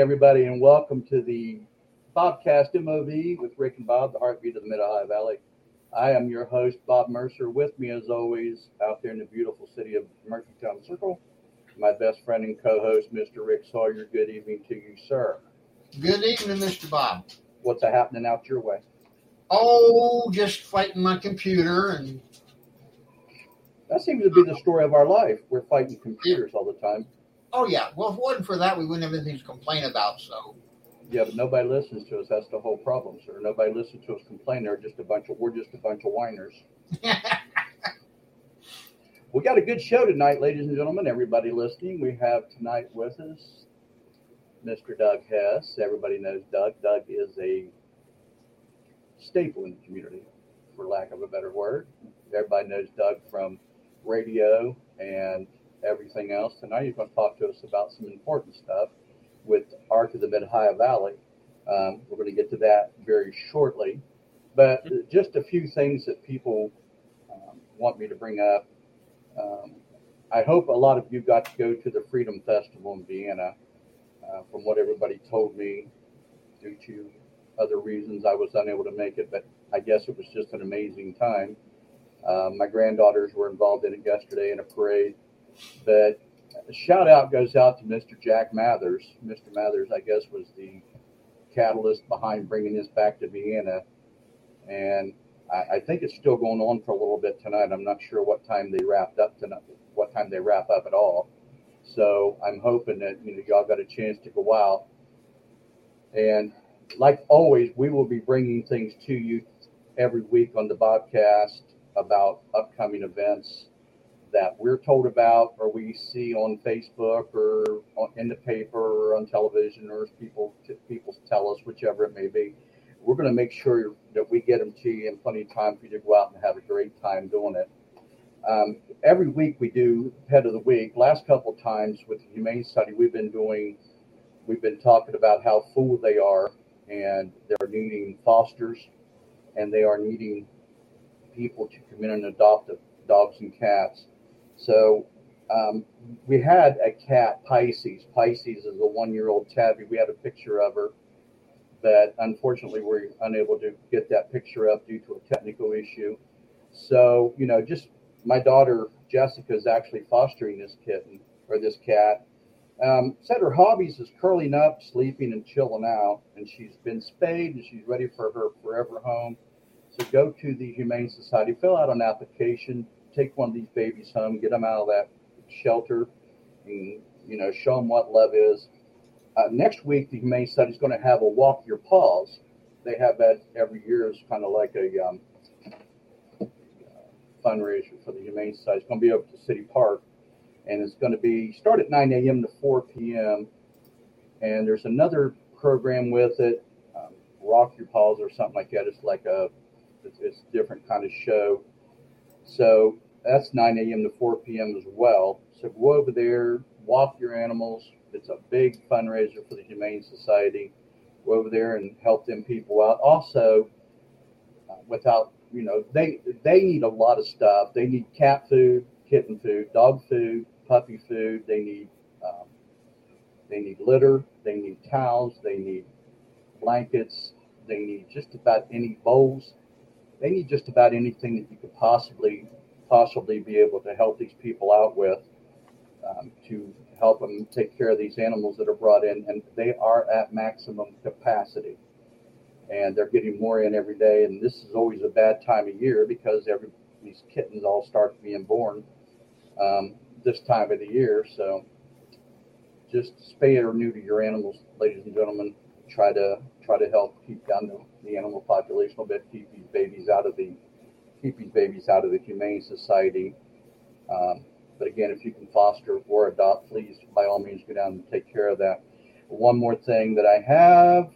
Everybody, and welcome to the Bobcast MOV with Rick and Bob, the heartbeat of the Mid Ohio Valley. I am your host, Bob Mercer. With me, as always, out there in the beautiful city of Mercytown Circle, my best friend and co-host, Mr. Rick Sawyer. Good evening to you, sir. Good evening, Mr. Bob. What's happening out your way? Oh, just fighting my computer and That seems to be the story of our life. We're fighting computers all the time. Oh yeah. Well, if it wasn't for that, we wouldn't have anything to complain about. So Yeah, but nobody listens to us. That's the whole problem, sir. Nobody listens to us complain. They're just a bunch of we're just a bunch of whiners. We got a good show tonight, ladies and gentlemen. Everybody listening, we have tonight with us Mr. Doug Hess. Everybody knows Doug. Doug is a staple in the community, for lack of a better word. Everybody knows Doug from radio and everything else. Tonight, he's going to talk to us about some important stuff with Arc of the Mid Ohio Valley. Um, we're going to get to that very shortly. But just a few things that people um, want me to bring up. Um, I hope a lot of you got to go to the Freedom Festival in Vienna. Uh, from what everybody told me, due to other reasons, I was unable to make it, but I guess it was just an amazing time. Uh, my granddaughters were involved in it yesterday in a parade. But a shout out goes out to Mr. Jack Mathers. Mr. Mathers, I guess, was the catalyst behind bringing this back to Vienna. And I, I think it's still going on for a little bit tonight. I'm not sure what time they wrapped up tonight, what time they wrap up at all. So I'm hoping that you know y'all got a chance to go out. And like always, we will be bringing things to you every week on the podcast about upcoming events that we're told about or we see on Facebook or on, in the paper or on television or people people tell us, whichever it may be. We're going to make sure that we get them to you in plenty of time for you to go out and have a great time doing it. Um, every week we do head of the Week. Last couple of times with the Humane Society, we've been doing, we've been talking about how full they are and they're needing fosters and they are needing people to come in and adopt the dogs and cats. So um, we had a cat, Pisces. Pisces is a one-year-old tabby. We had a picture of her, but unfortunately we are unable to get that picture up due to a technical issue. So you know, just my daughter Jessica is actually fostering this kitten or this cat. Um, said her hobbies is curling up, sleeping, and chilling out, and she's been spayed and she's ready for her forever home. So go to the Humane Society, fill out an application, take one of these babies home, get them out of that shelter, and you know show them what love is. Uh, next week, the Humane Society is going to have a walk your paws. They have that every year It's kind of like a um, fundraiser for the Humane Society. It's going to be over the City Park, and it's going to be start at 9 a.m. to 4 p.m. And there's another program with it, um, Rock Your Paws or something like that. It's like a it's, it's different kind of show. So that's 9 a.m. to 4 p.m. as well. So go over there, walk your animals. It's a big fundraiser for the Humane Society. Go over there and help them people out. Also, uh, without you know, they they need a lot of stuff. They need cat food, kitten food, dog food, puppy food. They need um, they need litter. They need towels. They need blankets. They need just about any bowls. They need just about anything that you could possibly possibly be able to help these people out with um, to help them take care of these animals that are brought in, and they are at maximum capacity and they're getting more in every day. And this is always a bad time of year because every these kittens all start being born um, this time of the year. So just spay or neuter your animals, ladies and gentlemen. Try to try to help keep down the, the animal population a bit. Keep these babies out of the keep these babies out of the humane society. Um, but again, if you can foster or adopt, please by all means go down and take care of that. One more thing that I have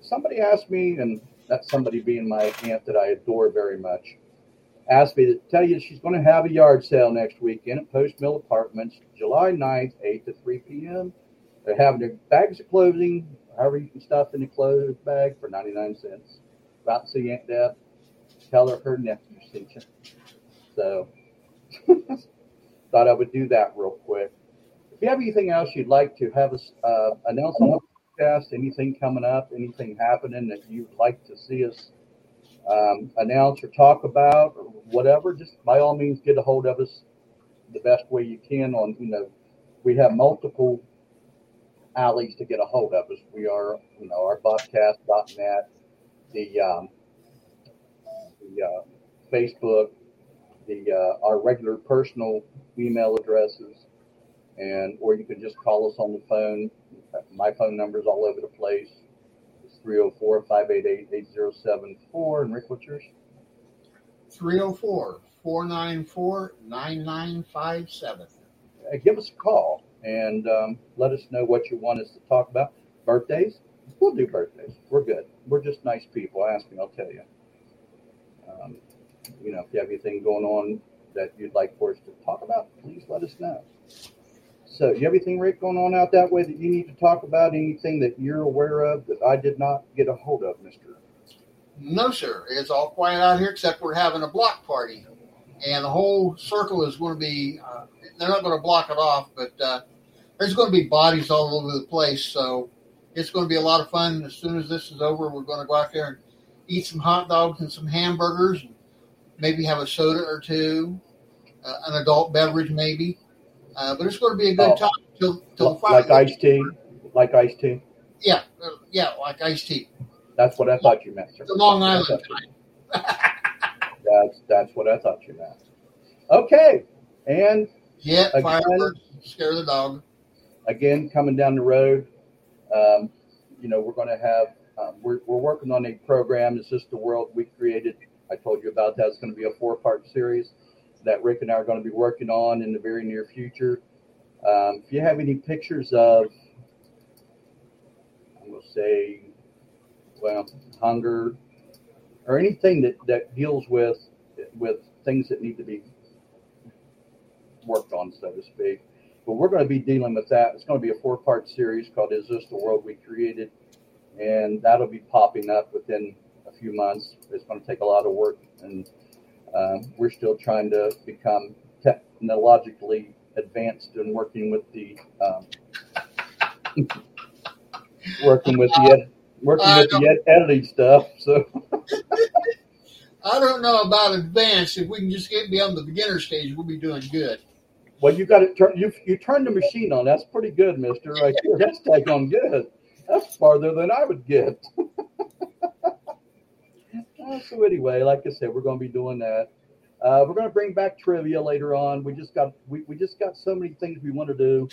somebody asked me, and that's somebody being my aunt that I adore very much, asked me to tell you she's going to have a yard sale next weekend at Post Mill Apartments, July 9th, 8 to 3 p.m. They're having their bags of clothing, however you can stuff in a clothes bag for 99 cents. About to see Aunt Deb. Tell her her nephew sent you. So, thought I would do that real quick. if you have anything else you'd like to have us uh, announce on the podcast, anything coming up, anything happening that you'd like to see us um, announce or talk about or whatever, just by all means get a hold of us the best way you can on, you know, we have multiple alleys to get a hold of us. We are, you know, our bobcast.net, the, um, the uh, Facebook, the uh, our regular personal email addresses, and or you can just call us on the phone. My phone number is all over the place. It's 304 588 8074. And Rick, what's yours? 304 494 9957. Give us a call and um, let us know what you want us to talk about. Birthdays? We'll do birthdays. We're good. We're just nice people. Ask me, I'll tell you. Um, you know, if you have anything going on that you'd like for us to talk about, please let us know. So, you have anything, Rick, going on out that way that you need to talk about? Anything that you're aware of that I did not get a hold of, Mister? No, sir. It's all quiet out here except we're having a block party, and the whole circle is going to be. Uh, they're not going to block it off, but uh, there's going to be bodies all over the place. So it's going to be a lot of fun. As soon as this is over, we're going to go out there and eat some hot dogs and some hamburgers, and maybe have a soda or two, uh, an adult beverage maybe. Uh, but it's going to be a good Oh. time till till Like iced tea? Like iced tea? Yeah, uh, yeah, like iced tea. That's what I thought you meant, sir. The Long Island. That's that's what I thought you meant. Okay, and Yeah, Again. fireworks scare the dog. again, coming down the road, um, you know, we're going to have um, we're we're working on a program. It's just the world we created. I told you about that. It's going to be a four part series that Rick and I are going to be working on in the very near future. Um, if you have any pictures of, I'm going to say, well, hunger or anything that, that deals with with things that need to be worked on, so to speak. But we're going to be dealing with that. It's going to be a four part series called Is This the World We Created? And that'll be popping up within a few months. It's going to take a lot of work, and um, we're still trying to become technologically advanced and working with the um, working with the ed- working with the ed- editing stuff. So I don't know about advanced. If we can just get beyond the beginner stage, we'll be doing good. Well, you got to turn you you turn the machine on. That's pretty good, Mister. Right there. That's on good. That's farther than I would get. Uh, so anyway, like I said, we're going to be doing that. Uh, we're going to bring back trivia later on. We just got we, we just got so many things we want to do,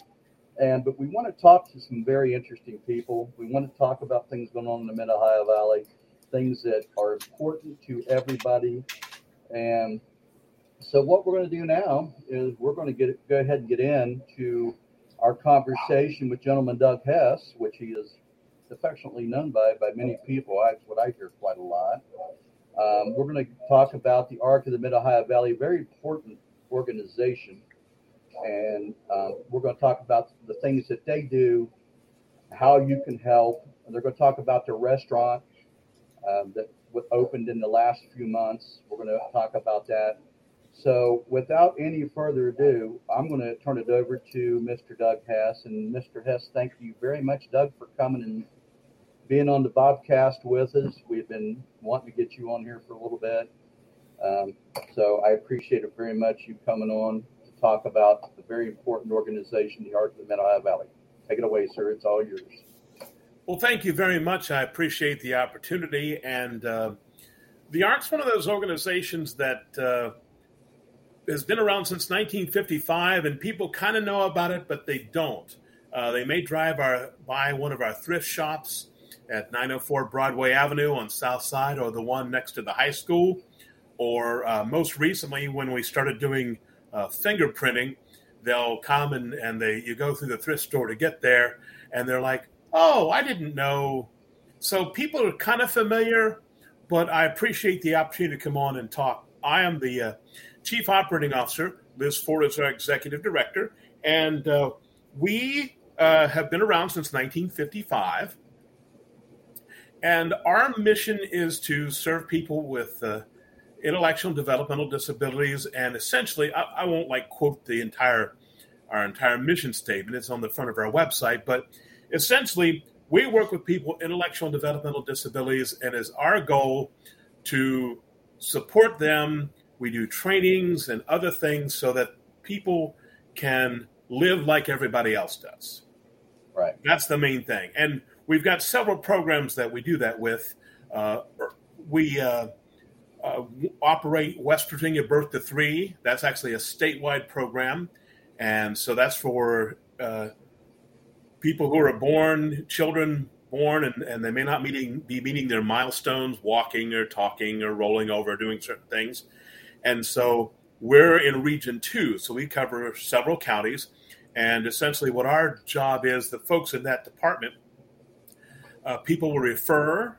and but we want to talk to some very interesting people. We want to talk about things going on in the Mid Ohio Valley, things that are important to everybody. And so what we're going to do now is we're going to get go ahead and get into our conversation with gentleman Doug Hess, which he is affectionately known by by many people. That's what I hear quite a lot. Um, we're going to talk about the Arc of the Mid Ohio Valley, a very important organization, and um, we're going to talk about the things that they do, how you can help, and they're going to talk about their restaurant um, that opened in the last few months. We're going to talk about that. So, without any further ado, I'm going to turn it over to Mr. Doug Hess. And Mr. Hess, thank you very much, Doug, for coming and being on the Bobcast with us. We've been wanting to get you on here for a little bit. Um, so, I appreciate it very much you coming on to talk about the very important organization, the Arc of the Mid Ohio Valley. Take it away, sir. It's all yours. Well, thank you very much. I appreciate the opportunity. And uh, the ARC's one of those organizations that uh, has been around since 1955, and people kind of know about it, but they don't. Uh, they may drive our, by one of our thrift shops at 904 Broadway Avenue on South Side, or the one next to the high school, or uh, most recently when we started doing uh, fingerprinting, they'll come and, and they you go through the thrift store to get there, and they're like, "Oh, I didn't know." So people are kind of familiar, but I appreciate the opportunity to come on and talk. I am the uh, chief operating officer. Liz Ford is our executive director, and uh, we uh, have been around since 1955. And our mission is to serve people with uh, intellectual and developmental disabilities, and essentially, I, I won't like quote the entire our entire mission statement. It's on the front of our website. But essentially, we work with people with intellectual and developmental disabilities, and it's our goal to support them. We do trainings and other things so that people can live like everybody else does. Right. That's the main thing. And we've got several programs that we do that with. Uh, we uh, uh, operate West Virginia Birth to Three. That's actually a statewide program. And so that's for uh, people who are born, children born, and, and they may not meeting, be meeting their milestones, walking or talking or rolling over, doing certain things. And so we're in Region 2. So we cover several counties. And essentially, what our job is, the folks in that department, uh, people will refer,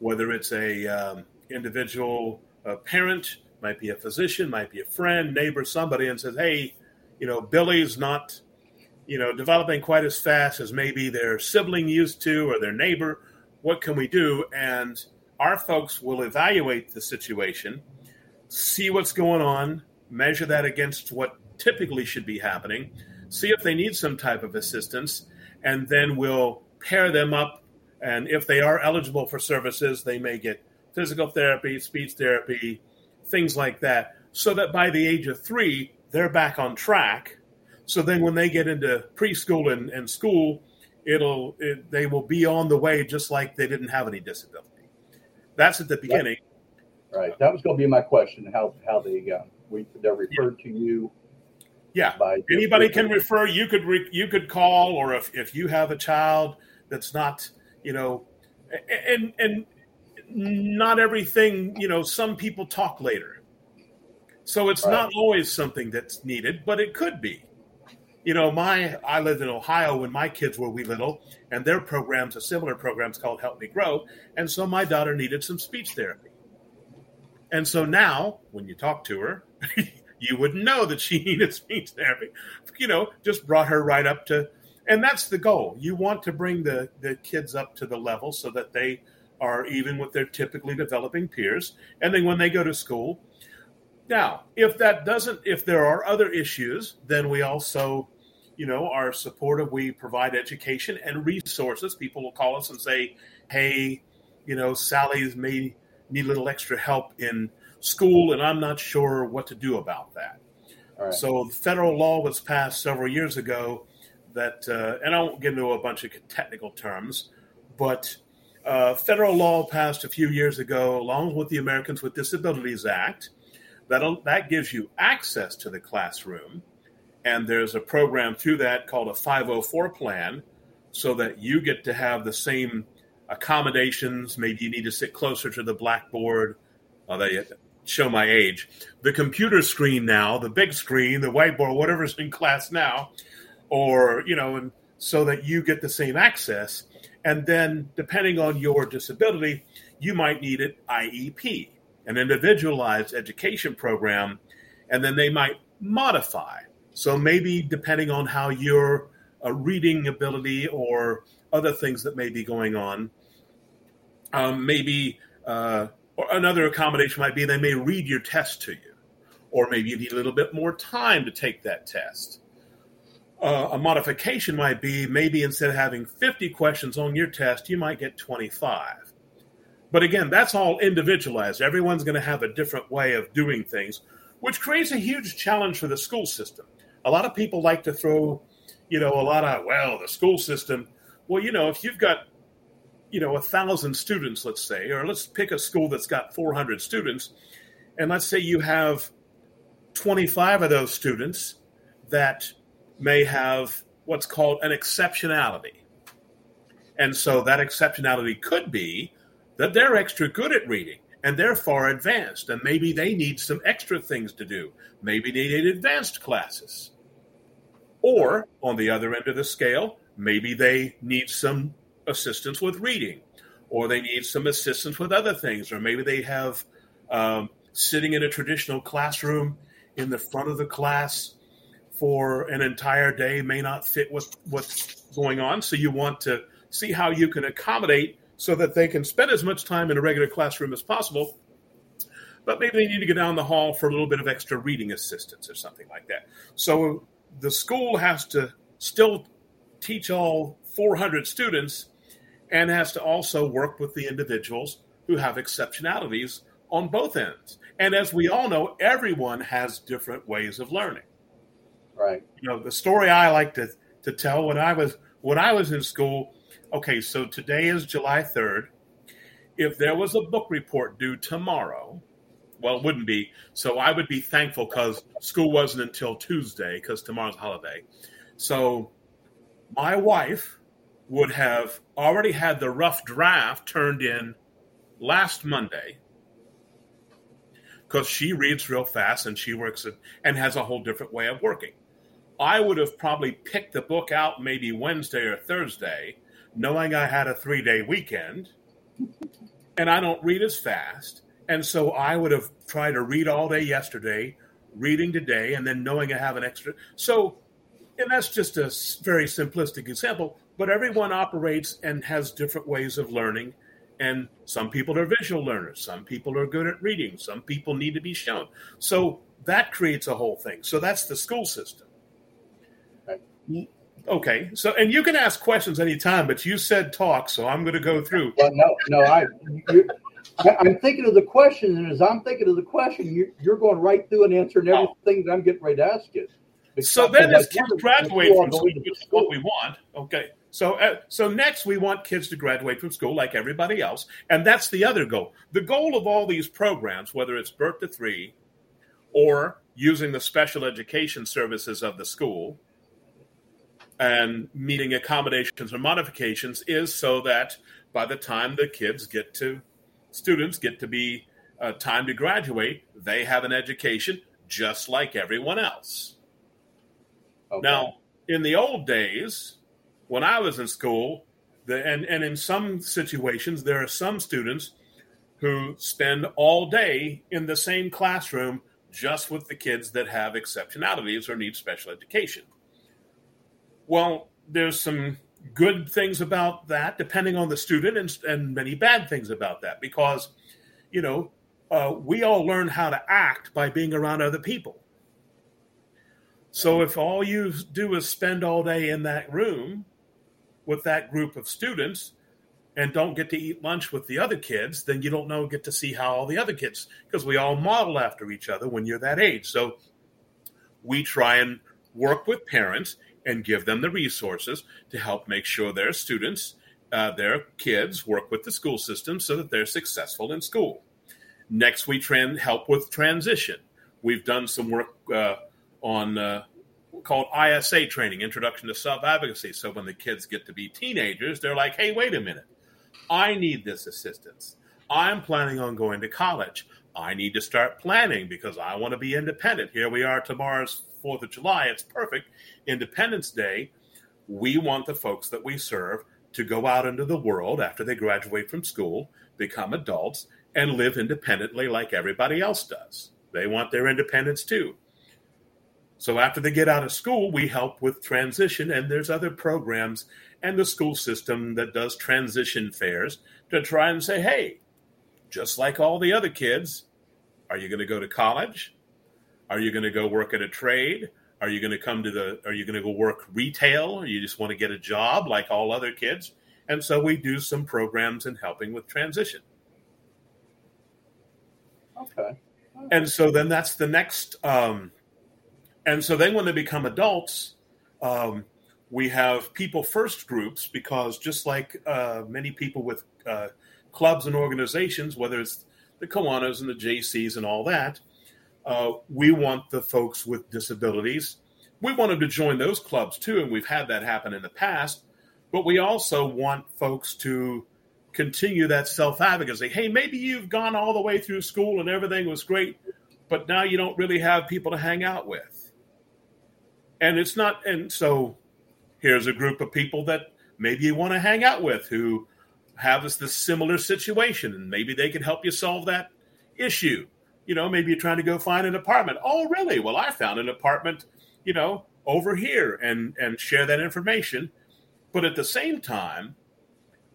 whether it's a um, individual a parent, might be a physician, might be a friend, neighbor, somebody, and says, "Hey, you know, Billy's not, you know, developing quite as fast as maybe their sibling used to or their neighbor. What can we do?" And our folks will evaluate the situation, see what's going on, measure that against what typically should be happening, see if they need some type of assistance, and then we'll pair them up. And if they are eligible for services, they may get physical therapy, speech therapy, things like that, so that by the age of three, they're back on track. So then when they get into preschool and, and school, it'll it, they will be on the way just like they didn't have any disability. That's at the beginning. Right. That was going to be my question. How how they uh, we they're referred yeah. to you. Yeah. Anybody can refer. You could re, you could call, or if if you have a child that's not you know, and and not everything, you know, some people talk later. So it's right. not always something that's needed, but it could be. You know, my I lived in Ohio when my kids were wee little, and their programs, a similar programs called Help Me Grow, and so my daughter needed some speech therapy. And so now, when you talk to her, you wouldn't know that she needed speech therapy. You know, just brought her right up to, and that's the goal. You want to bring the the kids up to the level so that they are even with their typically developing peers. And then when they go to school, now, if that doesn't, if there are other issues, then we also, you know, are supportive. We provide education and resources. People will call us and say, hey, you know, Sally's may need a little extra help in school, and I'm not sure what to do about that. Right. So, the federal law was passed several years ago that, uh, and I won't get into a bunch of technical terms, but uh, federal law passed a few years ago, along with the Americans with Disabilities Act, that that gives you access to the classroom, and there's a program through that called a 504 plan, so that you get to have the same accommodations. Maybe you need to sit closer to the blackboard. Oh, they show my age. The computer screen now, the big screen, the whiteboard, whatever's in class now, or you know, and so that you get the same access and then, depending on your disability, you might need an IEP, an individualized education program, and then they might modify. So, maybe depending on how your uh, reading ability or other things that may be going on, um, maybe uh, another accommodation might be they may read your test to you, or maybe you need a little bit more time to take that test uh, a modification might be maybe instead of having 50 questions on your test, you might get 25. But again, that's all individualized. Everyone's going to have a different way of doing things, which creates a huge challenge for the school system. A lot of people like to throw, you know, a lot of, well, the school system. Well, you know, if you've got, you know, a thousand students, let's say, or let's pick a school that's got 400 students, and let's say you have 25 of those students that may have what's called an exceptionality. And so that exceptionality could be that they're extra good at reading and they're far advanced, and maybe they need some extra things to do. Maybe they need advanced classes. Or, on the other end of the scale, maybe they need some assistance with reading, or they need some assistance with other things, or maybe they have um, sitting in a traditional classroom in the front of the class for an entire day may not fit with what's going on. So you want to see how you can accommodate so that they can spend as much time in a regular classroom as possible. But maybe they need to go down the hall for a little bit of extra reading assistance or something like that. So the school has to still teach all 400 students and has to also work with the individuals who have exceptionalities on both ends. And as we all know, everyone has different ways of learning. Right. You know, the story I like to, to tell when I was when I was in school, okay, so today is July 3rd. If there was a book report due tomorrow, well, it wouldn't be. So I would be thankful because school wasn't until Tuesday because tomorrow's holiday. So my wife would have already had the rough draft turned in last Monday because she reads real fast and she works and has a whole different way of working. I would have probably picked the book out maybe Wednesday or Thursday, knowing I had a three day weekend and I don't read as fast. And so I would have tried to read all day yesterday, reading today, and then knowing I have an extra. So, and that's just a very simplistic example, but everyone operates and has different ways of learning. And some people are visual learners, some people are good at reading, some people need to be shown. So that creates a whole thing. So that's the school system. Okay, so and you can ask questions anytime, but you said talk, so I'm going to go through. Well, no, no, I, I'm thinking of the question, and as I'm thinking of the question, you're, you're going right through and answering Oh. everything that I'm getting ready to ask you. So then, Because as kids graduate from school, go into which is what we want. Okay, so uh, so next we want kids to graduate from school like everybody else, and that's the other goal. The goal of all these programs, whether it's Birth to Three, or using the special education services of the school, and meeting accommodations or modifications, is so that by the time the kids get to students get to be uh, time to graduate, they have an education just like everyone else. Okay. Now, in the old days, when I was in school, the, and, and in some situations, there are some students who spend all day in the same classroom just with the kids that have exceptionalities or need special education. Well, there's some good things about that, depending on the student, and, and many bad things about that, because, you know, uh, we all learn how to act by being around other people. So if all you do is spend all day in that room with that group of students and don't get to eat lunch with the other kids, then you don't know get to see how all the other kids because we all model after each other when you're that age. So we try and work with parents and give them the resources to help make sure their students, uh, their kids, work with the school system so that they're successful in school. Next, we tran- help with transition. We've done some work uh, on uh, called ISA training, Introduction to Self Advocacy. So when the kids get to be teenagers, they're like, hey, wait a minute. I need this assistance. I'm planning on going to college. I need to start planning because I want to be independent. Here we are, tomorrow's 4th of July. It's perfect. Independence Day. We want the folks that we serve to go out into the world after they graduate from school, become adults, and live independently like everybody else does. They want their independence too. So after they get out of school, we help with transition, and there's other programs and the school system that does transition fairs to try and say, hey, just like all the other kids, are you going to go to college? Are you going to go work at a trade? Are you going to come to the? Are you going to go work retail? Or you just want to get a job like all other kids? And so we do some programs in helping with transition. Okay. and so then that's the next um, and so then when they become adults um, we have people first groups because just like uh, many people with uh, clubs and organizations whether it's the Kiwanis and the Jaycees and all that uh, we want the folks with disabilities we want them to join those clubs too and we've had that happen in the past but we also want folks to continue that self advocacy. Hey, maybe you've gone all the way through school and everything was great, but now you don't really have people to hang out with. And it's not, and so here's a group of people that maybe you want to hang out with who have this, similar situation, and maybe they can help you solve that issue. You know, maybe you're trying to go find an apartment. Oh, really? Well, I found an apartment, you know, over here, and and share that information. But at the same time,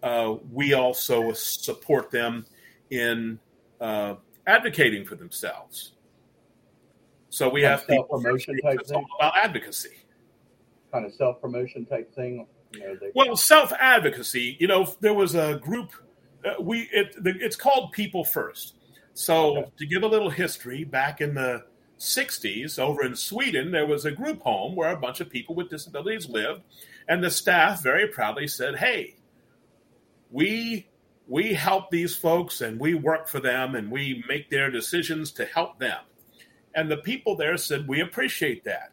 uh, we also support them in uh, advocating for themselves. So we have self-promotion type thing? about advocacy. kind of self promotion type thing? You know, Well, self advocacy. You know, there was a group. Uh, we it it's called People First. So Okay. to give a little history, back in the '60s, over in Sweden, there was a group home where a bunch of people with disabilities lived, and the staff very proudly said, "Hey, we." We help these folks and we work for them and we make their decisions to help them. And the people there said, We appreciate that.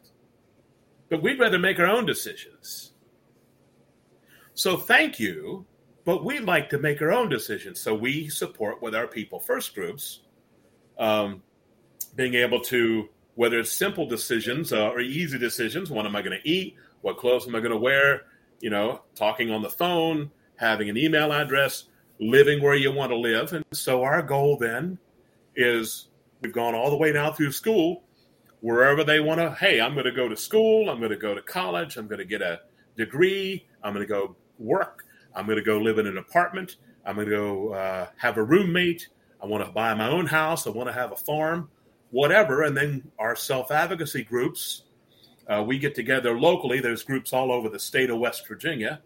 But we'd rather make our own decisions. So thank you, but we'd like to make our own decisions. So we support with our people first groups, um, being able to whether it's simple decisions uh, or easy decisions. What am I going to eat? What clothes am I going to wear? You know, talking on the phone, having an email address, living where you want to live. And so our goal then is we've gone all the way now through school, wherever they want to. Hey, I'm going to go to school. I'm going to go to college. I'm going to get a degree. I'm going to go work. I'm going to go live in an apartment. I'm going to go uh, have a roommate. I want to buy my own house. I want to have a farm, whatever. And then our self advocacy groups, uh, we get together locally. There's groups all over the state of West Virginia.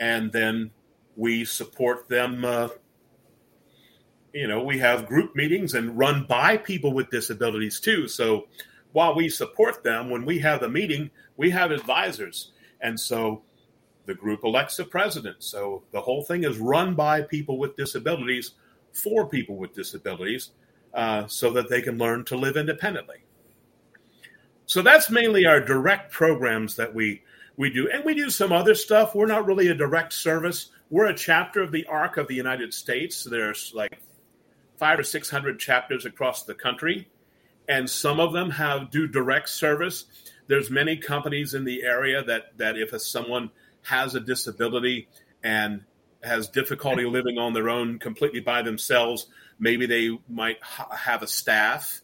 And then we support them. Uh, you know, we have group meetings and run by people with disabilities too. So while we support them, when we have a meeting, we have advisors. And so the group elects a president. So the whole thing is run by people with disabilities for people with disabilities uh, so that they can learn to live independently. So that's mainly our direct programs that we we do, and we do some other stuff. We're not really a direct service. We're a chapter of the ARC of the United States. There's like five or six hundred chapters across the country, and some of them have do direct service. There's many companies in the area that that if someone has a disability and has difficulty living on their own completely by themselves, maybe they might ha- have a staff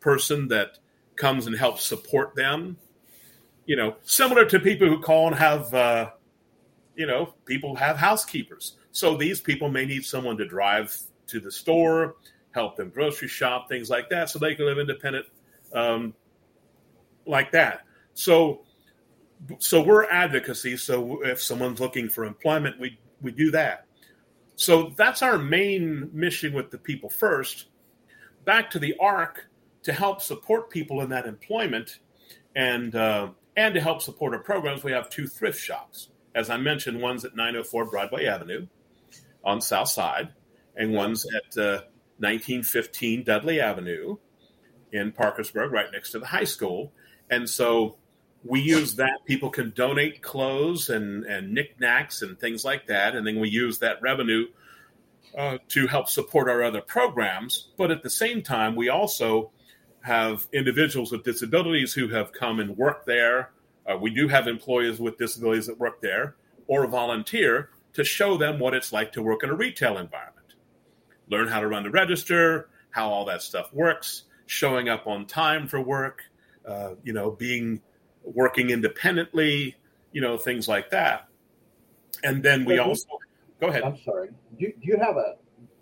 person that comes and helps support them. You know, similar to people who call and have, uh, you know, people have housekeepers. So these people may need someone to drive to the store, help them grocery shop, things like that, so they can live independent um, like that. So, so we're advocacy. So if someone's looking for employment, we we do that. So that's our main mission with the people first. Back to the ARC to help support people in that employment and uh, and to help support our programs, we have two thrift shops. As I mentioned, one's at 904 Broadway Avenue on South Side, and one's at uh, 1915 Dudley Avenue in Parkersburg, right next to the high school. And so we use that. People can donate clothes and, and knickknacks and things like that. And then we use that revenue uh, to help support our other programs. But at the same time, we also have individuals with disabilities who have come and worked there. Uh, we do have employees with disabilities that work there or volunteer to show them what it's like to work in a retail environment. Learn how to run the register, how all that stuff works, showing up on time for work, uh, you know, being working independently, you know, things like that. And then we we- also go ahead. I'm sorry. Do, do you have a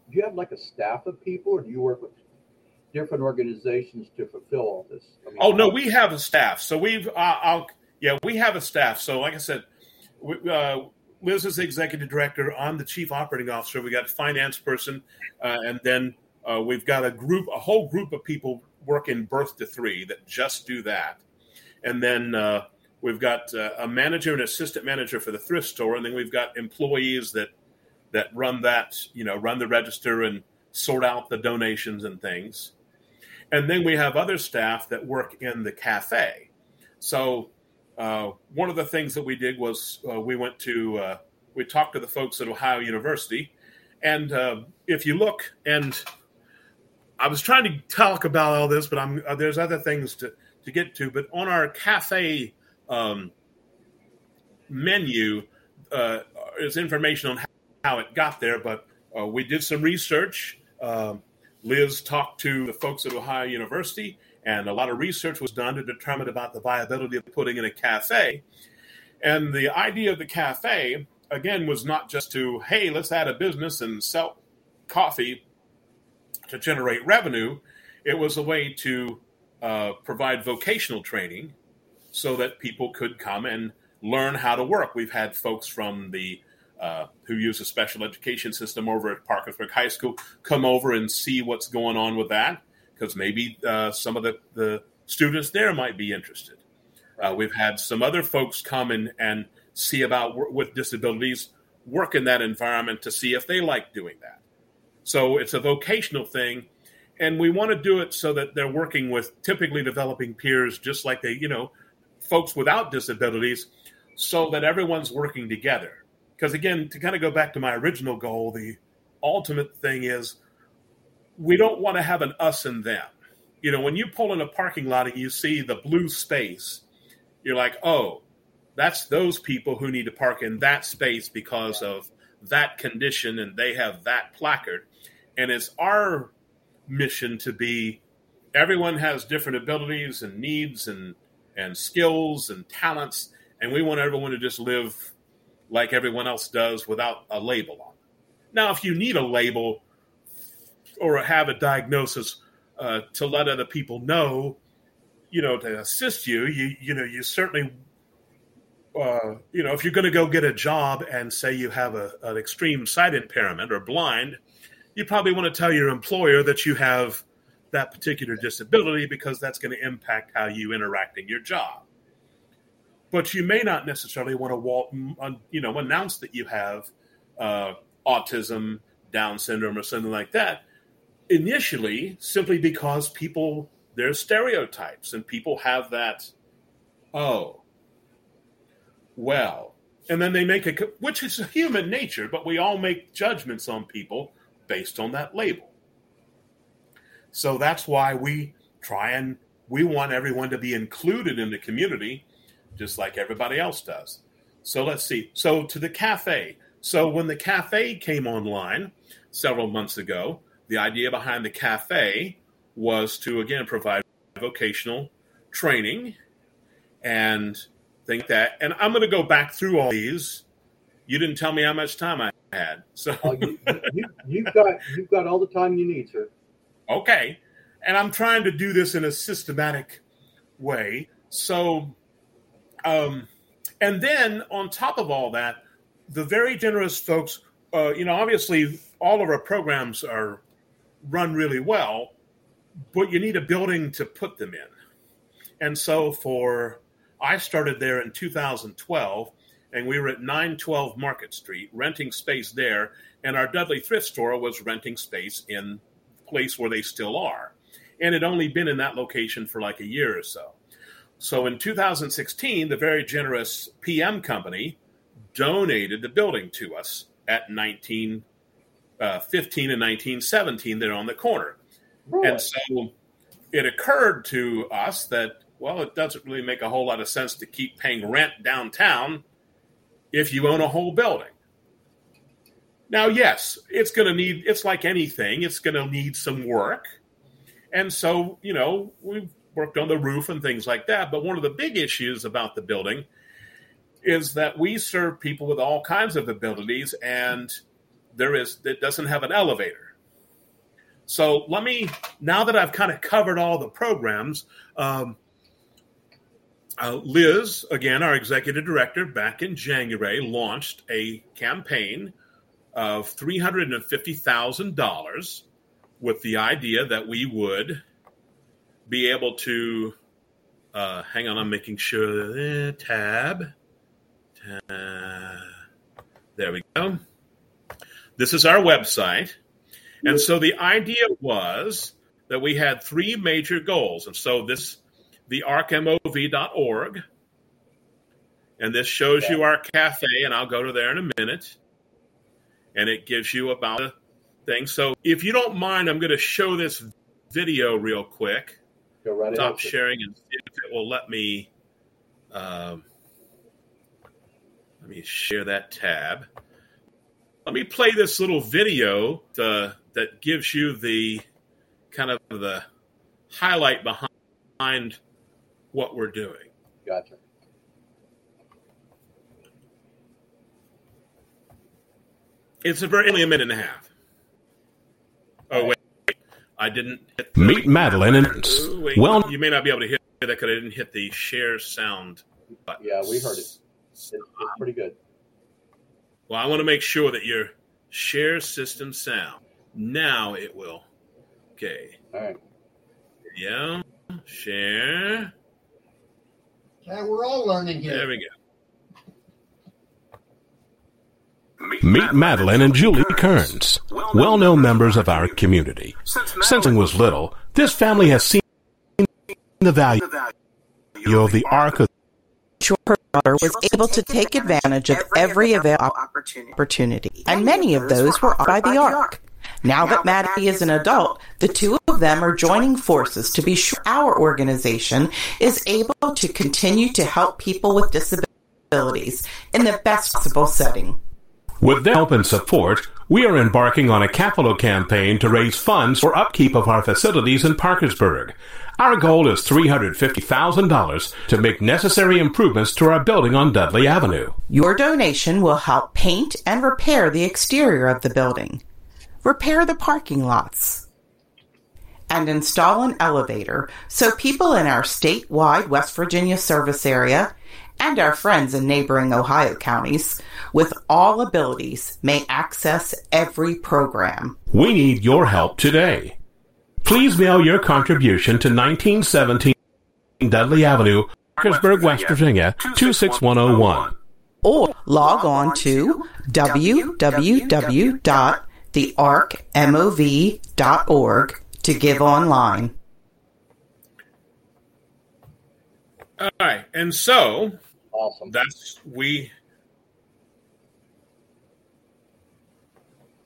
do you have like a staff of people, or do you work with different organizations to fulfill all this? I mean, Oh no, we have a staff. So we've, uh, I'll, yeah, we have a staff. So like I said, we, uh, Liz is the executive director. I'm the chief operating officer. We got a finance person, uh, and then uh, we've got a group, a whole group of people working birth to three that just do that. And then uh, we've got uh, a manager and assistant manager for the thrift store, and then we've got employees that that run that, you know, run the register and sort out the donations and things. And then we have other staff that work in the cafe. So uh, one of the things that we did was uh, we went to uh, we talked to the folks at Ohio University, and uh, if you look, and I was trying to talk about all this, but I'm uh, there's other things to to get to. But on our cafe um, menu uh, is information on how it got there. But uh, we did some research. Um, Liz talked to the folks at Ohio University, and a lot of research was done to determine about the viability of putting in a cafe. And the idea of the cafe, again, was not just to, hey, let's add a business and sell coffee to generate revenue. It was a way to uh, provide vocational training so that people could come and learn how to work. We've had folks from the uh, who use a special education system over at Parkersburg High School come over and see what's going on with that because maybe uh, some of the, the students there might be interested. Uh, we've had some other folks come in and see about with disabilities work in that environment to see if they like doing that. So it's a vocational thing, and we want to do it so that they're working with typically developing peers, just like they, you know, folks without disabilities, so that everyone's working together. Because again, to kind of go back to my original goal, the ultimate thing is we don't want to have an us and them. You know, when you pull in a parking lot and you see the blue space, you're like, oh, that's those people who need to park in that space because of that condition and they have that placard. And it's our mission to be everyone has different abilities and needs and and skills and talents and we want everyone to just live like everyone else does without a label on. Now, if you need a label or have a diagnosis uh, to let other people know, you know, to assist you, you you know, you certainly, uh, you know, if you're going to go get a job and say you have a, an extreme sight impairment or blind, you probably want to tell your employer that you have that particular disability because that's going to impact how you interact in your job but you may not necessarily want to walk, you know, announce that you have uh, autism, Down syndrome, or something like that. Initially, simply because people there's stereotypes and people have that. Oh, well, and then they make a which is human nature, but we all make judgments on people based on that label. So that's why we try and we want everyone to be included in the community just like everybody else does. So let's see. So to the cafe. So when the cafe came online several months ago, the idea behind the cafe was to again provide vocational training and think that. And I'm going to go back through all these. You didn't tell me how much time I had, so oh, you, you, you've got you've got all the time you need, sir. Okay, and I'm trying to do this in a systematic way. So um, and then on top of all that, the very generous folks, uh, you know, obviously all of our programs are run really well, but you need a building to put them in. And so for, I started there in 2012 and we were at 912 Market Street renting space there. And our Dudley thrift store was renting space in place where they still are. And it only been in that location for like a year or so. So in 2016, the very generous PM company donated the building to us at 1915 uh, and 1917 there on the corner. Really? And so it occurred to us that, well, it doesn't really make a whole lot of sense to keep paying rent downtown if you own a whole building. Now, yes, it's going to need, it's like anything, it's going to need some work. And so, you know, we've worked on the roof and things like that. But one of the big issues about the building is that we serve people with all kinds of abilities, and there is that doesn't have an elevator. So let me now that I've kind of covered all the programs. Um, uh, Liz, again, our executive director, back in January, launched a campaign of three hundred and fifty thousand dollars with the idea that we would be able to uh, hang on, I'm making sure eh, tab. tab. There we go. This is our website. And so the idea was that we had three major goals. And so this, the arcmov.org, and this shows you our cafe, and I'll go to there in a minute. And it gives you about a thing. So if you don't mind, I'm going to show this video real quick. Go right Stop sharing and see if it will let me. Um, let me share that tab. Let me play this little video the, that gives you the kind of the highlight behind what we're doing. Gotcha. It's a very only a minute and a half. Oh wait. I didn't the, meet Madeline and well, you may not be able to hear that because I didn't hit the share sound button. Yeah, we heard it. It's, it's pretty good. Well, I want to make sure that your share system sound. Now it will. Okay. All right. Yeah. Share. Yeah, we're all learning here. There we go. Meet Madeline and Julie Kearns, well known members of our community. Since I was little, this family has seen the value of the Arc of her daughter was able to take advantage of every available opportunity, and many of those were by the Arc. Now that Maddie is an adult, the two of them are joining forces to be sure our organization is able to continue to help people with disabilities in the best possible setting. With their help and support, we are embarking on a capital campaign to raise funds for upkeep of our facilities in Parkersburg. Our goal is $350,000 to make necessary improvements to our building on Dudley Avenue. Your donation will help paint and repair the exterior of the building, repair the parking lots, and install an elevator so people in our statewide West Virginia service area and our friends in neighboring Ohio counties with all abilities may access every program. We need your help today. Please mail your contribution to 1917 Dudley Avenue, Parkersburg, West Virginia 26101. Or log on to www.thearcmov.org to give online. All right. And so Awesome. that's we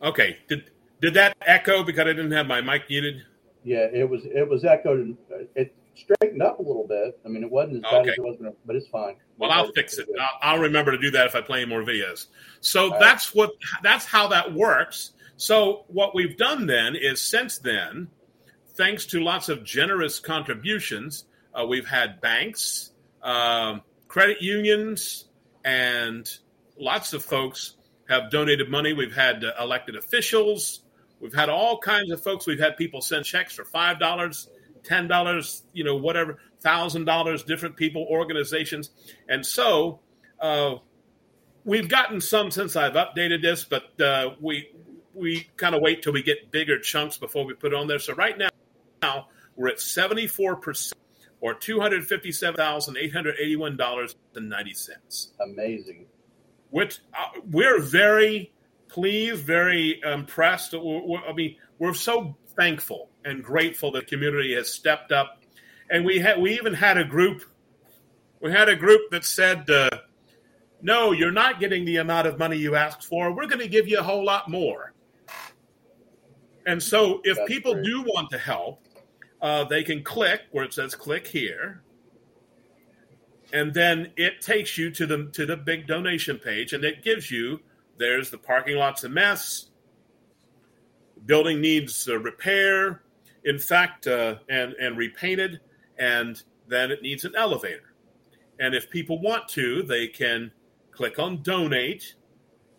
Okay. Did did that echo because I didn't have my mic muted? Yeah, it was it was echoed. It straightened up a little bit. I mean, it wasn't as bad Okay. as it was, but it's fine. Well, I'll fix it. I'll, I'll remember to do that if I play any more videos. So right. that's what that's how that works. So what we've done then is since then, thanks to lots of generous contributions, uh, we've had banks, um, credit unions, and lots of folks have donated money. We've had uh, elected officials. We've had all kinds of folks. We've had people send checks for five dollars, ten dollars, you know, whatever, thousand dollars. Different people, organizations, and so uh, we've gotten some since I've updated this, but uh, we we kind of wait till we get bigger chunks before we put it on there. So right now, now we're at seventy four percent, or two hundred fifty seven thousand eight hundred eighty one dollars and ninety cents Amazing. which uh, we're very pleased, very impressed. I mean, we're so thankful and grateful the community has stepped up, and we had we even had a group. We had a group that said, uh, "No, you're not getting the amount of money you asked for. We're going to give you a whole lot more." And so, if That's people great. do want to help, uh, they can click where it says "click here," and then it takes you to the to the big donation page and it gives you there's the parking lot's a mess building needs uh, repair in fact uh, and and repainted and then it needs an elevator and if people want to they can click on donate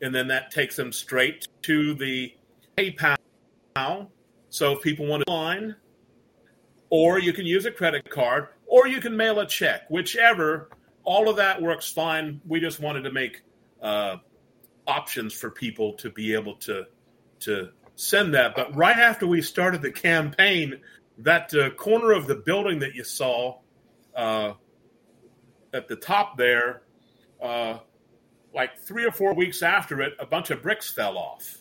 and then that takes them straight to the paypal so if people want to line or you can use a credit card, or you can mail a check, whichever. All of that works fine. We just wanted to make uh, options for people to be able to to send that. But right after we started the campaign, that uh, corner of the building that you saw uh, at the top there, uh, like three or four weeks after it, a bunch of bricks fell off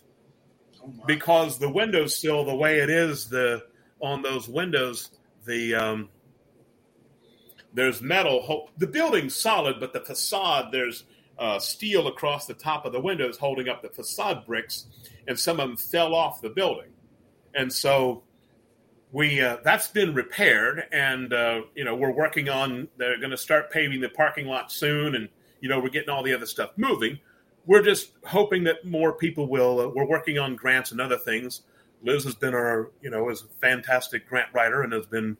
because the window sill, the way it is, the on those windows, the um, there's metal. The building's solid, but the facade there's uh, steel across the top of the windows holding up the facade bricks, and some of them fell off the building, and so we uh, that's been repaired, and uh, you know we're working on. They're going to start paving the parking lot soon, and you know we're getting all the other stuff moving. We're just hoping that more people will. Uh, we're working on grants and other things. Liz has been our, you know, is a fantastic grant writer and has been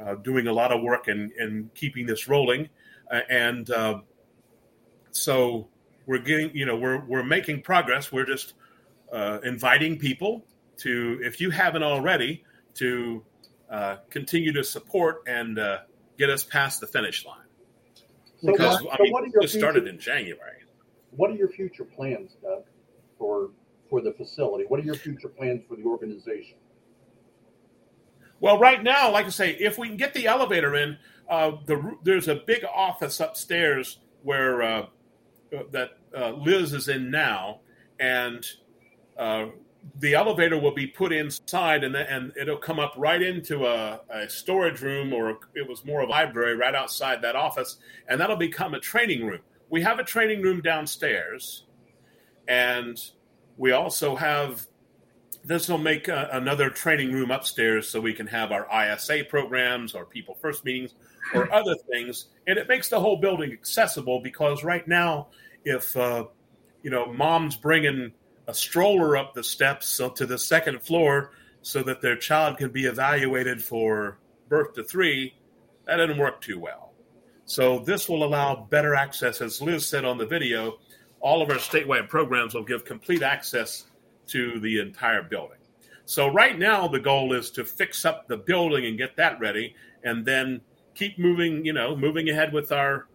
uh, doing a lot of work in, in keeping this rolling. Uh, and so we're getting, you know, we're, we're making progress. We're just uh, inviting people to, if you haven't already, to uh, continue to support and uh, get us past the finish line. So, Because what, I so mean, what are your this started future, in January. what are your future plans, Doug, for for the facility? What are your future plans for the organization? Well, right now, like I say, if we can get the elevator in, uh, the there's a big office upstairs where uh, that uh, Liz is in now, and uh, the elevator will be put inside, and then, and it'll come up right into a, a storage room, or it was more a library right outside that office, and that'll become a training room. We have a training room downstairs, and we also have this will make uh, another training room upstairs so we can have our ISA programs or people first meetings or other things. And it makes the whole building accessible because right now, if, uh, you know, mom's bringing a stroller up the steps so to the second floor so that their child can be evaluated for birth to three, that didn't work too well. So this will allow better access. As Liz said on the video, all of our statewide programs will give complete access to the entire building. So right now the goal is to fix up the building and get that ready, and then keep moving. You know, moving ahead with our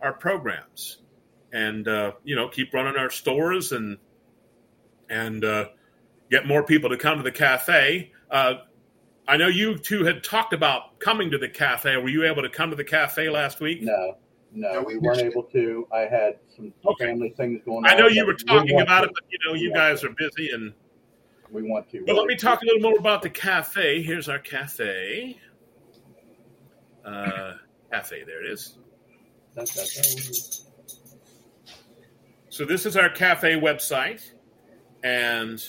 our programs, and uh, you know, keep running our stores and and uh, get more people to come to the cafe. Uh, I know you two had talked about coming to the cafe. Were you able to come to the cafe last week? No, no, No, we we weren't able to. I had some Okay. family things going on. I know you were talking want about to. it, but you know, you We guys are busy and We want to. But let me talk a little more about the cafe. Here's our cafe. Uh, cafe, there it is. That's, So this is our cafe website, and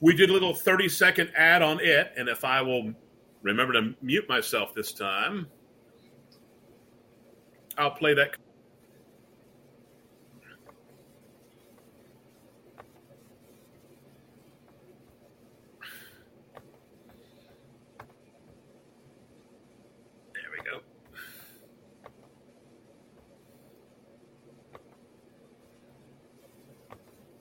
we did a little 30 second ad on it. And if I will remember to mute myself this time, I'll play that. There we go.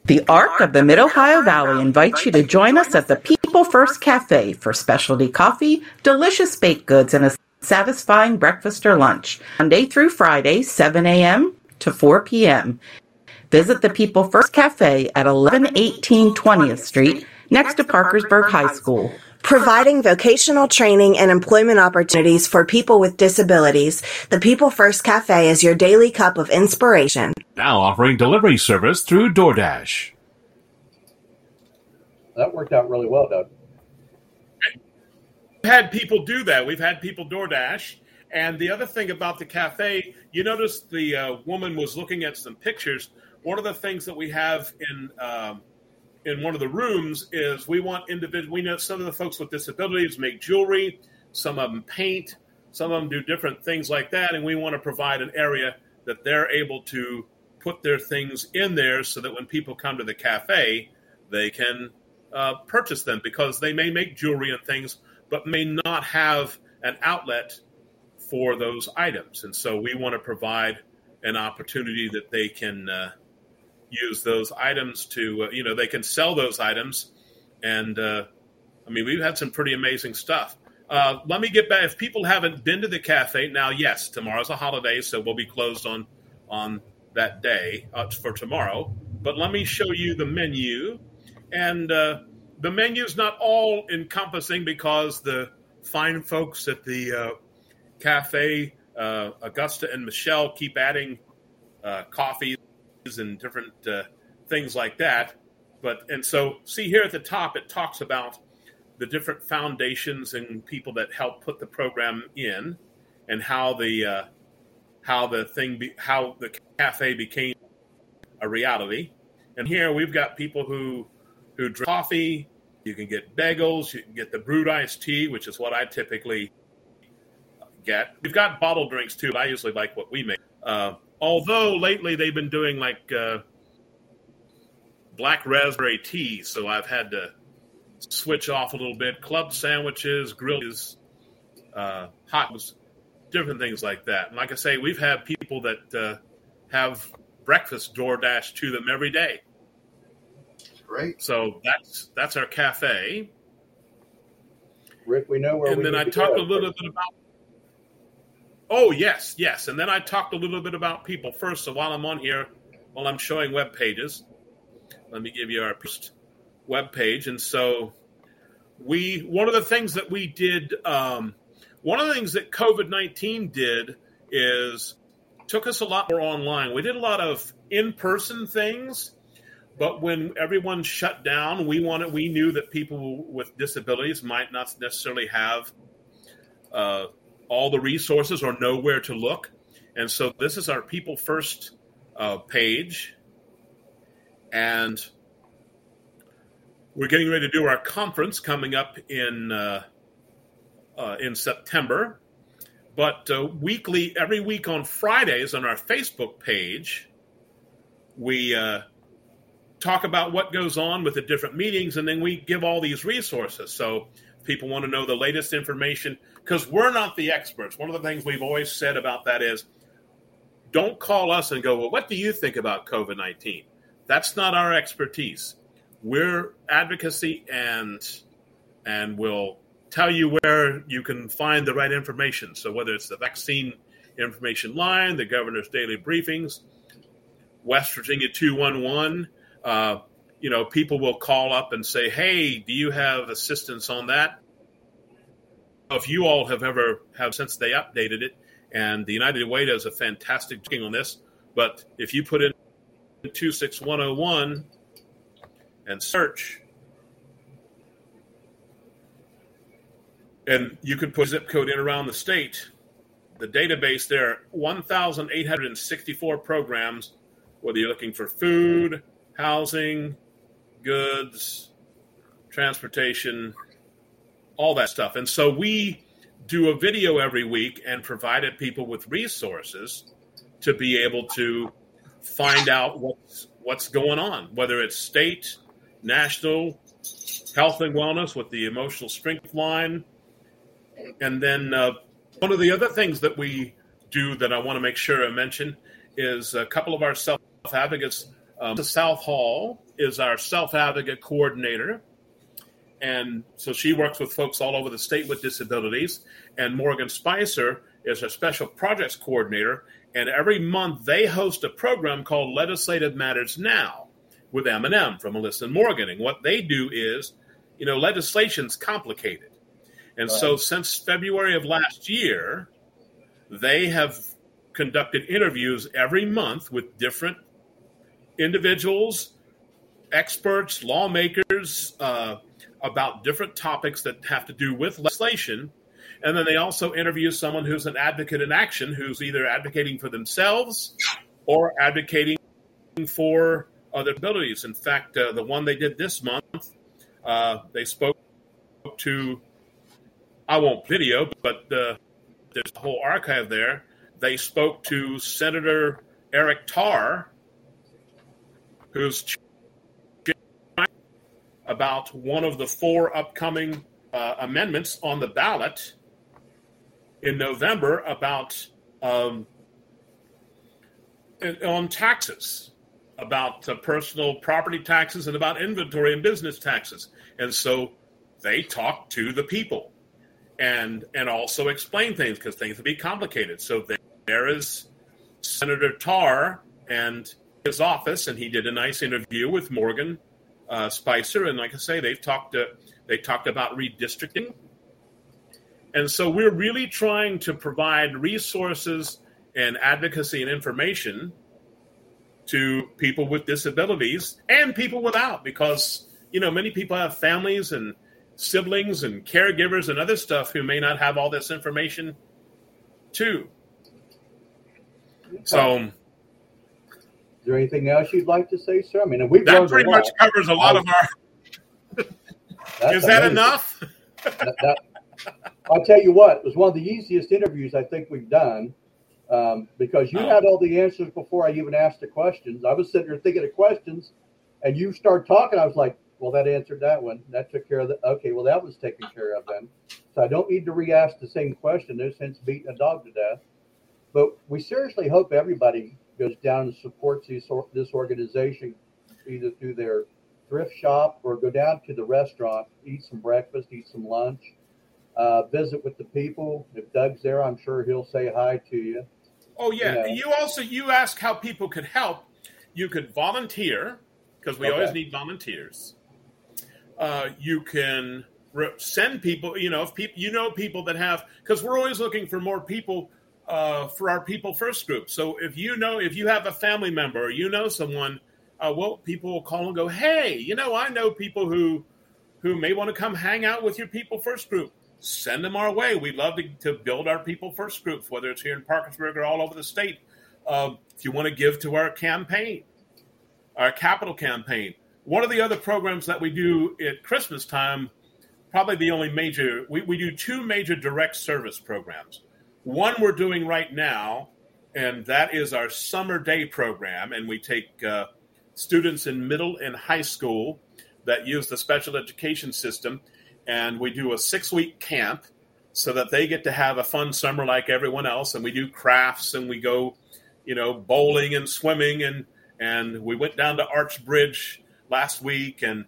The Arc of the Mid Ohio Valley invites you to join us at the People First Cafe for specialty coffee, delicious baked goods, and a satisfying breakfast or lunch, Monday through Friday, 7 a.m. to 4 p.m. Visit the People First Cafe at 1118 20th Street, next to Parkersburg High School. Providing vocational training and employment opportunities for people with disabilities, the People First Cafe is your daily cup of inspiration. Now offering delivery service through DoorDash. that worked out really well, Doug. We've had people do that. We've had people DoorDash. And the other thing about the cafe, you notice the uh, woman was looking at some pictures. One of the things that we have in um, in one of the rooms is we want individual. We know some of the folks with disabilities make jewelry, some of them paint, some of them do different things like that, and we want to provide an area that they're able to put their things in there so that when people come to the cafe, they can uh, purchase them because they may make jewelry and things, but may not have an outlet for those items. And so we want to provide an opportunity that they can uh, use those items to, uh, you know, they can sell those items. And uh, I mean, we've had some pretty amazing stuff. Uh, let me get back. If people haven't been to the cafe now, yes, tomorrow's a holiday, so we'll be closed on on that day uh, for tomorrow. But let me show you the menu, and uh, the menu is not all encompassing because the fine folks at the uh, cafe, uh, Augusta and Michelle, keep adding uh, coffees and different uh, things like that. But and so see here at the top, it talks about the different foundations and people that help put the program in, and how the uh, how the thing be, how the cafe became a reality. And here we've got people who who drink coffee. You can get bagels. You can get the brewed iced tea, which is what I typically get. We've got bottled drinks too, but I usually like what we make. Uh, although lately they've been doing like uh, black raspberry tea, so I've had to switch off a little bit. Club sandwiches, grills, uh, hot different things like that. And like I say, we've had people that uh, have breakfast DoorDash to them every day. Great. So that's that's our cafe. Rick, we know where and we then need I to talked go. a little bit about Oh yes, yes. And then I talked a little bit about people first. So while I'm on here, while I'm showing web pages, let me give you our first web page. And so we one of the things that we did, um, one of the things that COVID nineteen did is took us a lot more online. We did a lot of in person things, but when everyone shut down, we wanted we knew that people with disabilities might not necessarily have uh, all the resources or know where to look. And so this is our People First uh, page. And we're getting ready to do our conference coming up in uh, uh, in September. But uh, weekly, every week on Fridays on our Facebook page, we uh, talk about what goes on with the different meetings, and then we give all these resources. So people want to know the latest information because we're not the experts. One of the things we've always said about that is don't call us and go, well, what do you think about COVID 19? That's not our expertise. We're advocacy and and we'll tell you where you can find the right information. So whether it's the vaccine information line, the governor's daily briefings, West Virginia 211, uh, you know, people will call up and say, "Hey, do you have assistance on that?" If you all have ever have since they updated it, and the United Way does a fantastic thing on this, but if you put in two six one zero one and search, and you could put zip code in around the state, the database there, one thousand eight hundred and sixty four programs. Whether you're looking for food, housing, goods, transportation, all that stuff. And so we do a video every week and provided people with resources to be able to find out what's what's going on, whether it's state, national, health and wellness with the emotional strength line, and then uh, one of the other things that we do that I want to make sure I mention is a couple of our self advocates. Um, South Hall is our self advocate coordinator. And so she works with folks all over the state with disabilities. And Morgan Spicer is our special projects coordinator. And every month they host a program called Legislative Matters Now with M&M from Melissa and Morgan. And what they do is, you know, legislation's complicated. And so since February of last year, they have conducted interviews every month with different individuals experts, lawmakers uh, about different topics that have to do with legislation. And then they also interview someone who's an advocate in action, who's either advocating for themselves or advocating for other abilities. In fact, uh, the one they did this month, uh, they spoke to, I won't video, but uh, there's a whole archive there. They spoke to Senator Eric Tarr, who's about one of the four upcoming uh, amendments on the ballot in November about um, on taxes, about uh, personal property taxes, and about inventory and business taxes. And so they talk to the people and and also explain things because things can be complicated. So there is Senator Tarr and his office, and he did a nice interview with Morgan uh, Spicer, and like I say, they've talked to, they talked about redistricting, and so we're really trying to provide resources and advocacy and information to people with disabilities and people without, because you know many people have families and siblings and caregivers and other stuff who may not have all this information too. So there anything else you'd like to say, sir? I mean, we've that pretty much covers a lot of our. Is that amazing. enough? that, that, I'll tell you what, it was one of the easiest interviews I think we've done um, because you oh. had all the answers before I even asked the questions. I was sitting there thinking of questions, and you start talking. I was like, well, that answered that one. That took care of the. Okay, well, that was taken care of then. So I don't need to re ask the same question. No sense beating a dog to death. But we seriously hope everybody goes down and supports these, this organization either through their thrift shop or go down to the restaurant, eat some breakfast, eat some lunch. uh, visit with the people. If Doug's there, I'm sure he'll say hi to you. Oh yeah. Yeah. You also you ask how people could help. You could volunteer because we Okay. always need volunteers. Uh, you can re- send people. You know, if people you know people that have because we're always looking for more people uh, for our people first group. So if you know if you have a family member or you know someone, uh, well, people will call and go, hey, you know, I know people who who may want to come hang out with your people first group. Send them our way. We'd love to, to build our people first groups, whether it's here in Parkersburg or all over the state. Uh, if you want to give to our campaign, our capital campaign, one of the other programs that we do at Christmas time, probably the only major, we, we do two major direct service programs. One we're doing right now, and that is our summer day program. And we take uh, students in middle and high school that use the special education system, and we do a six week camp so that they get to have a fun summer like everyone else. And we do crafts and we go, you know, bowling and swimming and and we went down to Arch Bridge last week and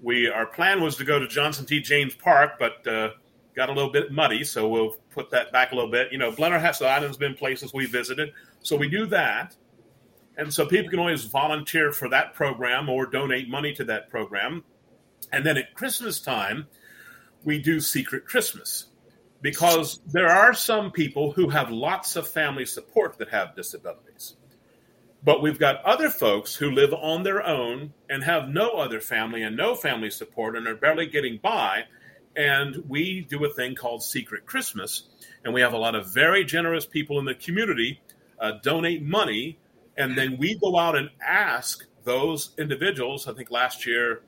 we our plan was to go to Johnson T. Janes Park, but uh, got a little bit muddy, so we'll put that back a little bit. You know, Blennerhassett Island's been places we visited, so we do that. And so people can always volunteer for that program or donate money to that program. And then at Christmas time, we do Secret Christmas because there are some people who have lots of family support that have disabilities. But we've got other folks who live on their own and have no other family and no family support and are barely getting by. And we do a thing called Secret Christmas. And we have a lot of very generous people in the community uh, donate money. And then we go out and ask those individuals. I think last year,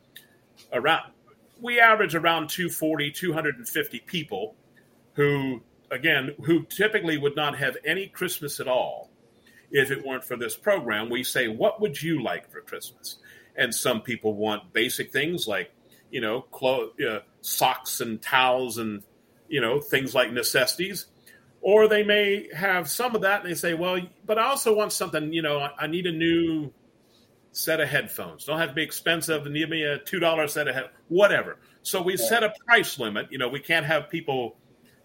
around we average around 240, 250 people who, again, who typically would not have any Christmas at all if it weren't for this program. We say, What would you like for Christmas? And some people want basic things like, you know, clo- uh, socks and towels and, you know, things like necessities. Or they may have some of that and they say, Well, but I also want something, you know, I, I need a new set of headphones. Don't have to be expensive. And give me a two dollar set of head, whatever. So we set a price limit. You know, we can't have people,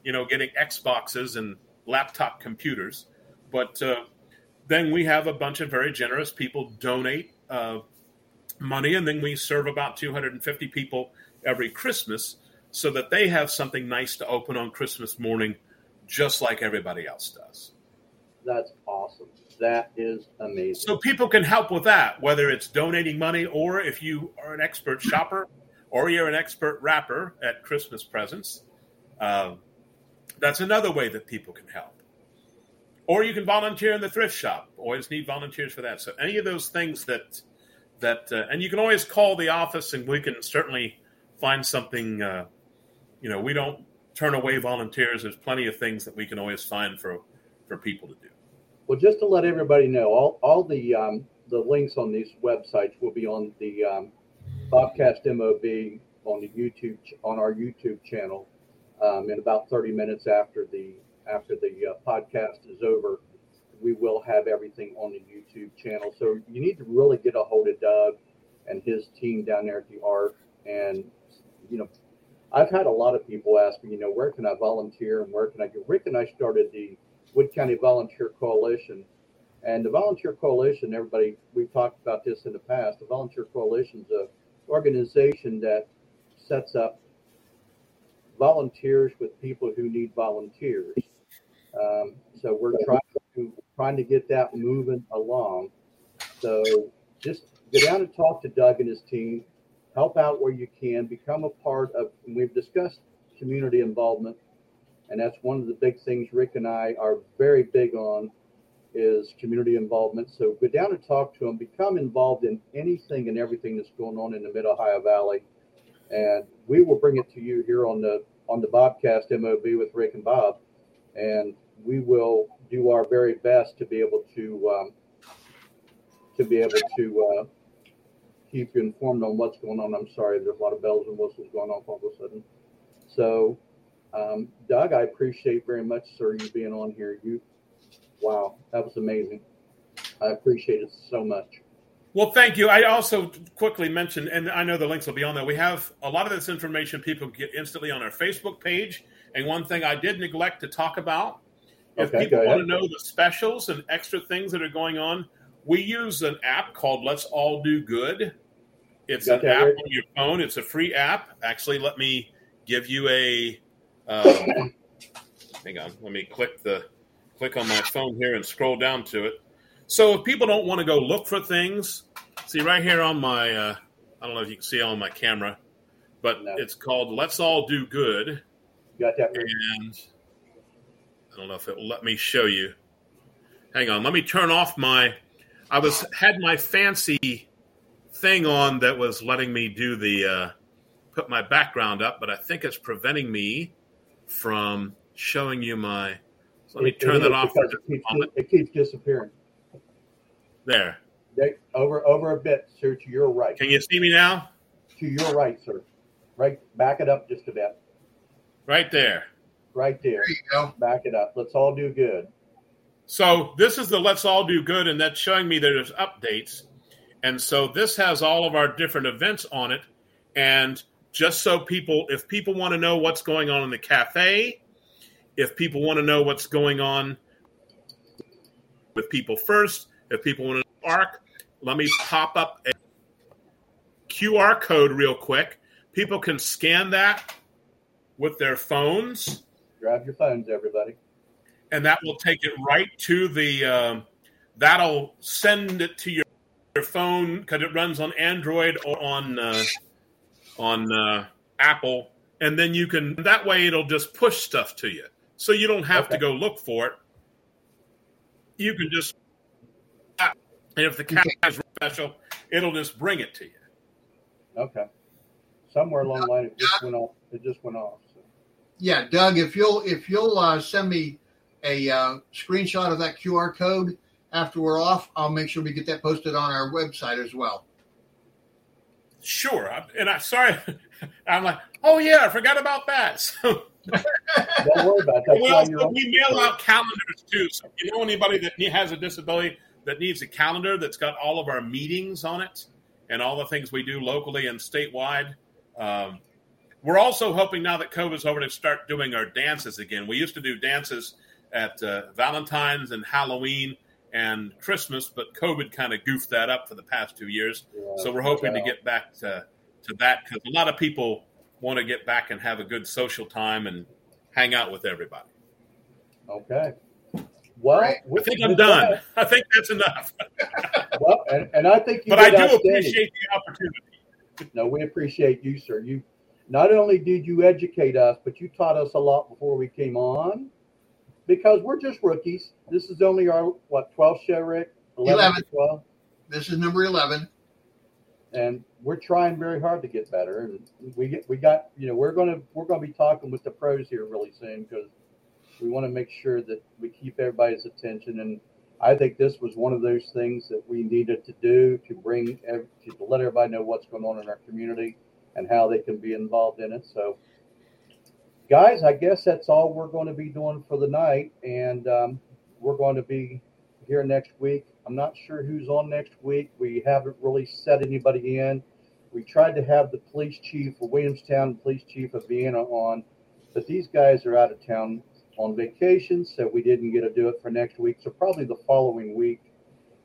you know, getting Xboxes and laptop computers. But uh, then we have a bunch of very generous people donate uh, money, and then we serve about 250 people every Christmas so that they have something nice to open on Christmas morning, just like everybody else does. That's awesome. That is amazing. So people can help with that, whether it's donating money or if you are an expert shopper or you're an expert wrapper at Christmas presents. Um, that's another way that people can help. Or you can volunteer in the thrift shop. Always need volunteers for that. So any of those things that that uh, and you can always call the office and we can certainly find something. Uh, you know, we don't turn away volunteers. There's plenty of things that we can always find for for people to do. Well, just to let everybody know, all, all the um, the links on these websites will be on the um, Bobcast MOB on the YouTube on our YouTube channel um, in about 30 minutes after the after the uh, podcast is over. We will have everything on the YouTube channel. So you need to really get a hold of Doug and his team down there at the Arc. And you know, I've had a lot of people ask me, you know, where can I volunteer and where can I go? Rick and I started the Wood County Volunteer Coalition. And the Volunteer Coalition, everybody, we've talked about this in the past. The Volunteer Coalition is a organization that sets up volunteers with people who need volunteers. Um, so we're trying to trying to get that moving along. So just go down and talk to Doug and his team. Help out where you can. Become a part of. We've discussed community involvement, and that's one of the big things Rick and I are very big on is community involvement. So go down and talk to them. Become involved in anything and everything that's going on in the Mid Ohio Valley, and we will bring it to you here on the on the Bobcast MOB with Rick and Bob, and we will do our very best to be able to um, to be able to uh, keep you informed on what's going on. I'm sorry, there's a lot of bells and whistles going off all of a sudden. So, um, Doug, I appreciate very much, sir, you being on here. You, wow, that was amazing. I appreciate it so much. Well, thank you. I also quickly mentioned, and I know the links will be on there. We have a lot of this information people get instantly on our Facebook page. And one thing I did neglect to talk about if Okay, people want to know the specials and extra things that are going on, we use an app called Let's All Do Good. It's an app right? on your phone. It's a free app. Actually, let me give you a. Um, hang on. Let me click the click on my phone here and scroll down to it. So if people don't want to go look for things, see right here on my. Uh, I don't know if you can see it on my camera, but No. it's called Let's All Do Good Got that? right? and I don't know if it will let me show you. Hang on, let me turn off my. I was had my fancy thing on that was letting me do the uh, put my background up, but I think it's preventing me from showing you my. So let me It- turn it that off for just it a keeps, moment. it keeps disappearing. There, They, over over a bit, sir, to your right. can you see me now? To your right, sir. Right, back it up just a bit. Right there. Right there. There you go. Back it up. Let's all do good. So this is the Let's All Do Good, and that's showing me there's updates. And so this has all of our different events on it. And just so people, if people want to know what's going on in the cafe, if people want to know what's going on with people first, if people want to know ARC, let me pop up a QR code real quick. People can scan that with their phones Grab your phones, everybody. and that will take it right to the um, that'll send it to your, your phone because it runs on android or on uh, on uh, apple and then you can that way it'll just push stuff to you so you don't have to go look for it you can just and if the cat is special it'll just bring it to you Okay. Somewhere along the line, it just went off. It just went off. So. Yeah, Doug, if you'll if you'll uh, send me a uh, screenshot of that QR code after we're off, I'll make sure we get that posted on our website as well. sure and i'm sorry i'm like oh yeah i forgot about that so Don't worry about it. That's we why also you're on. we mail out calendars too. So if you know anybody that has a disability that needs a calendar that's got all of our meetings on it and all the things we do locally and statewide. Um, we're also hoping now that COVID's over to start doing our dances again. We used to do dances at uh, Valentine's and Halloween and Christmas, but COVID kind of goofed that up for the past two years. So we're hoping to get back to, to that because a lot of people want to get back and have a good social time and hang out with everybody. Okay. Well, Right. I think I'm done. that- I think that's enough. well, and, and I think you But I do appreciate the opportunity. No, we appreciate you, sir. You not only did you educate us, but you taught us a lot before we came on, because we're just rookies. This is only our what 12th show, Rick? 11th. 12, This is number eleven. and we're trying very hard to get better. And we get we got you know we're gonna we're gonna be talking with the pros here really soon because we want to make sure that we keep everybody's attention. And I think this was one of those things that we needed to do to bring to let everybody know what's going on in our community and how they can be involved in it. So, guys, I guess that's all we're going to be doing for the night, and um, we're going to be here next week. I'm not sure who's on next week. We haven't really set anybody in. We tried to have the police chief of Williamstown, police chief of Vienna on, but these guys are out of town on vacation, so we didn't get to do it for next week. So probably the following week.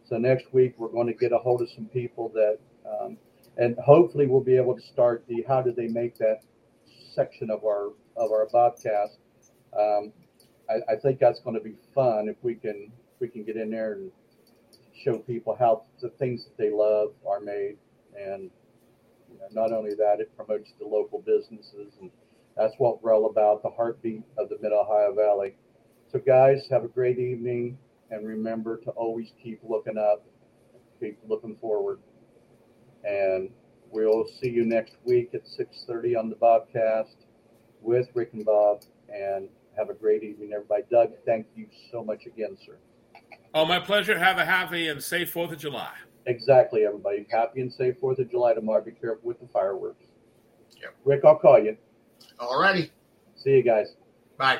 So next week we're going to get a hold of some people that, um, and hopefully we'll be able to start the how did they make that section of our of our podcast. Um, I, I think that's going to be fun if we can if we can get in there and show people how the things that they love are made, and you know, not only that, it promotes the local businesses, and that's what we're all about, the heartbeat of the Mid Ohio Valley. So, guys, have a great evening, and remember to always keep looking up, keep looking forward, and we'll see you next week at 6:30 on the Bobcast with Rick and Bob, and have a great evening, everybody. Doug, thank you so much again, sir. Oh, my pleasure. Have a happy and safe 4th of July. Exactly, everybody. Happy and safe Fourth of July tomorrow. Be careful with the fireworks. Yep. Rick, I'll call you. All righty. See you guys. Bye.